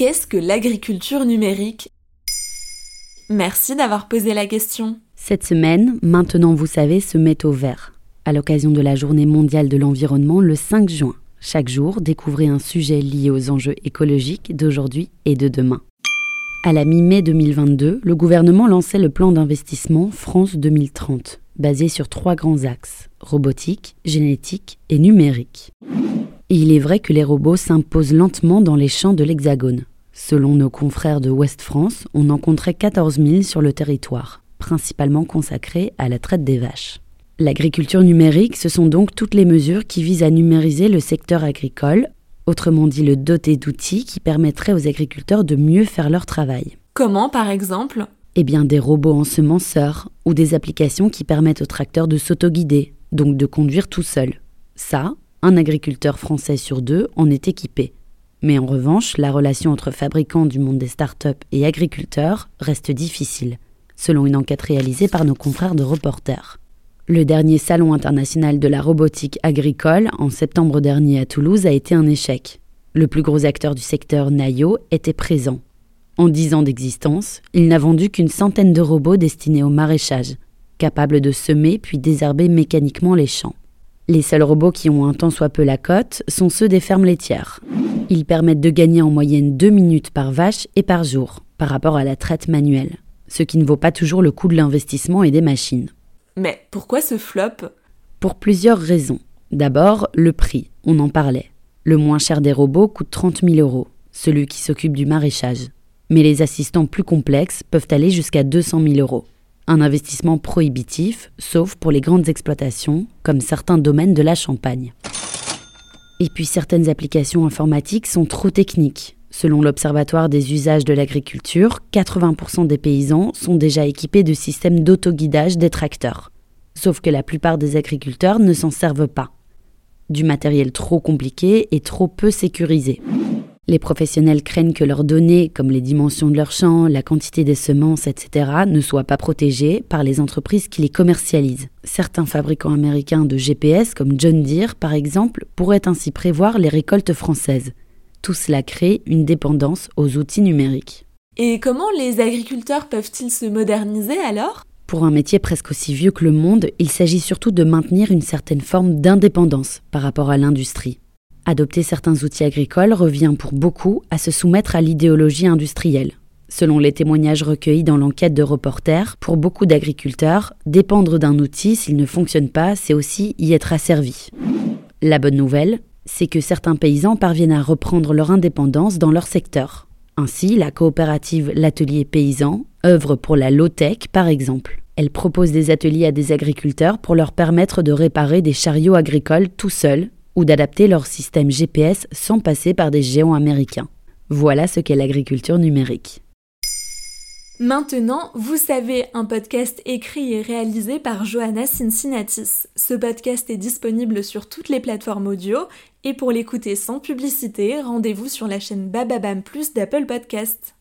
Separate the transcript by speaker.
Speaker 1: Qu'est-ce que l'agriculture numérique? Merci d'avoir posé la question.
Speaker 2: Cette semaine, maintenant vous savez, se met au vert. À l'occasion de la Journée mondiale de l'environnement le 5 juin. Chaque jour, découvrez un sujet lié aux enjeux écologiques d'aujourd'hui et de demain. À la mi-mai 2022, le gouvernement lançait le plan d'investissement France 2030, basé sur trois grands axes robotique, génétique et numérique. il est vrai que les robots s'imposent lentement dans les champs de l'Hexagone. Selon nos confrères de Ouest France, on en compterait 14 000 sur le territoire, principalement consacrés à la traite des vaches. L'agriculture numérique, ce sont donc toutes les mesures qui visent à numériser le secteur agricole, autrement dit le doter d'outils qui permettraient aux agriculteurs de mieux faire leur travail.
Speaker 1: Comment par exemple?
Speaker 2: Eh bien des robots ensemenceurs ou des applications qui permettent aux tracteurs de s'autoguider, donc de conduire tout seul. Ça, un agriculteur français sur deux en est équipé. Mais en revanche, la relation entre fabricants du monde des startups et agriculteurs reste difficile, selon une enquête réalisée par nos confrères de reporters. Le dernier salon international de la robotique agricole, en septembre dernier à Toulouse, a été un échec. Le plus gros acteur du secteur, Nayo, était présent. En dix ans d'existence, il n'a vendu qu'une centaine de robots destinés au maraîchage, capables de semer puis désherber mécaniquement les champs. Les seuls robots qui ont un tant soit peu la cote sont ceux des fermes laitières. Ils permettent de gagner en moyenne 2 minutes par vache et par jour, par rapport à la traite manuelle, ce qui ne vaut pas toujours le coût de l'investissement et des machines.
Speaker 1: Mais pourquoi ce flop?
Speaker 2: Pour plusieurs raisons. D'abord, le prix, on en parlait. Le moins cher des robots coûte 30 000 euros, celui qui s'occupe du maraîchage. Mais les assistants plus complexes peuvent aller jusqu'à 200 000 euros. Un investissement prohibitif, sauf pour les grandes exploitations, comme certains domaines de la Champagne. Et puis certaines applications informatiques sont trop techniques. Selon l'Observatoire des usages de l'agriculture, 80% des paysans sont déjà équipés de systèmes d'autoguidage des tracteurs. Sauf que la plupart des agriculteurs ne s'en servent pas. Du matériel trop compliqué et trop peu sécurisé. Les professionnels craignent que leurs données, comme les dimensions de leurs champs, la quantité des semences, etc., ne soient pas protégées par les entreprises qui les commercialisent. Certains fabricants américains de GPS, comme John Deere par exemple, pourraient ainsi prévoir les récoltes françaises. Tout cela crée une dépendance aux outils numériques.
Speaker 1: Et comment les agriculteurs peuvent-ils se moderniser alors?
Speaker 2: Pour un métier presque aussi vieux que le monde, il s'agit surtout de maintenir une certaine forme d'indépendance par rapport à l'industrie. Adopter certains outils agricoles revient pour beaucoup à se soumettre à l'idéologie industrielle. Selon les témoignages recueillis dans l'enquête de reporters, pour beaucoup d'agriculteurs, dépendre d'un outil s'il ne fonctionne pas, c'est aussi y être asservi. La bonne nouvelle, c'est que certains paysans parviennent à reprendre leur indépendance dans leur secteur. Ainsi, la coopérative L'Atelier Paysan œuvre pour la low-tech par exemple. Elle propose des ateliers à des agriculteurs pour leur permettre de réparer des chariots agricoles tout seuls ou d'adapter leur système GPS sans passer par des géants américains. Voilà ce qu'est l'agriculture numérique.
Speaker 1: Maintenant, vous savez, un podcast écrit et réalisé par Johanna Cincinnatis. Ce podcast est disponible sur toutes les plateformes audio et pour l'écouter sans publicité, rendez-vous sur la chaîne Bababam Plus d'Apple Podcast.